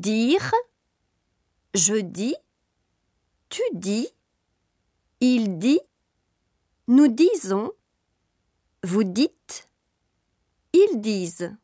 dire, je dis, tu dis, il dit, nous disons, vous dites, ils disent.